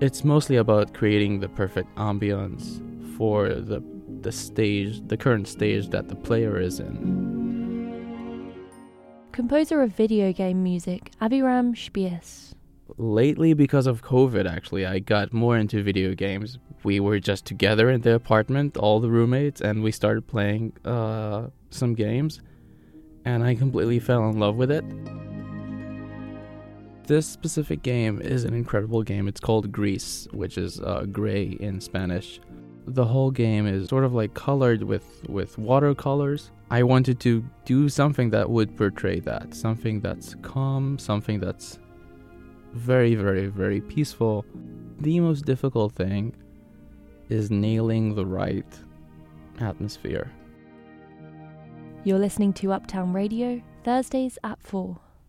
It's mostly about creating the perfect ambience for the the stage, the current stage that the player is in. Composer of video game music, Aviram Spies. Lately, because of COVID, actually, I got more into video games. We were just together in the apartment, all the roommates, and we started playing uh, some games, and I completely fell in love with it. This specific game is an incredible game. It's called Gris, which is uh, gray in Spanish. The whole game is sort of like colored with, with watercolors. I wanted to do something that would portray that, something that's calm, something that's very, very, very peaceful. The most difficult thing is nailing the right atmosphere. You're listening to Uptown Radio, Thursdays at 4.